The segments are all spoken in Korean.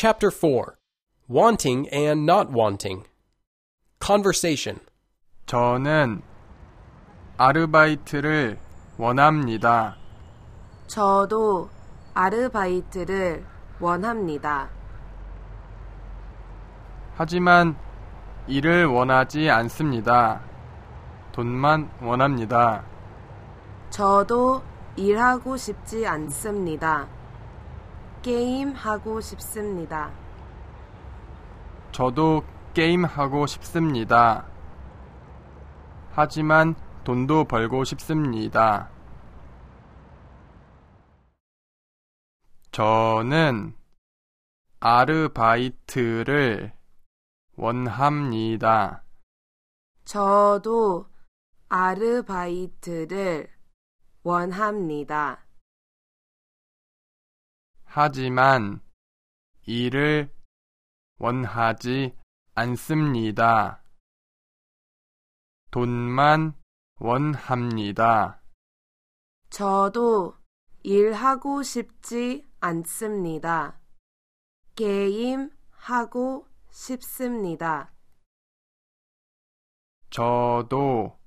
Chapter 4 Wanting and Not Wanting. Conversation. 저는 아르바이트를 원합니다. 저도 아르바이트를 원합니다. 하지만 일을 원하지 않습니다. 돈만 원합니다. 저도 일하고 싶지 않습니다. 게임 하고 싶습니다. 저도 게임 하고 싶습니다. 하지만 돈도 벌고 싶습니다. 저는 아르바이트를 원합니다. 저도 아르바이트를 원합니다. 하지만 일을 원하지 않습니다. 돈만 원합니다. 저도 일하고 싶지 않습니다. 게임하고 싶습니다. 저도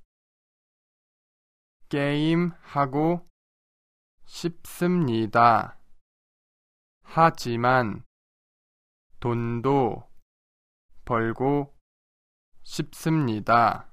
게임하고 싶습니다. 하지만 돈도 벌고 싶습니다.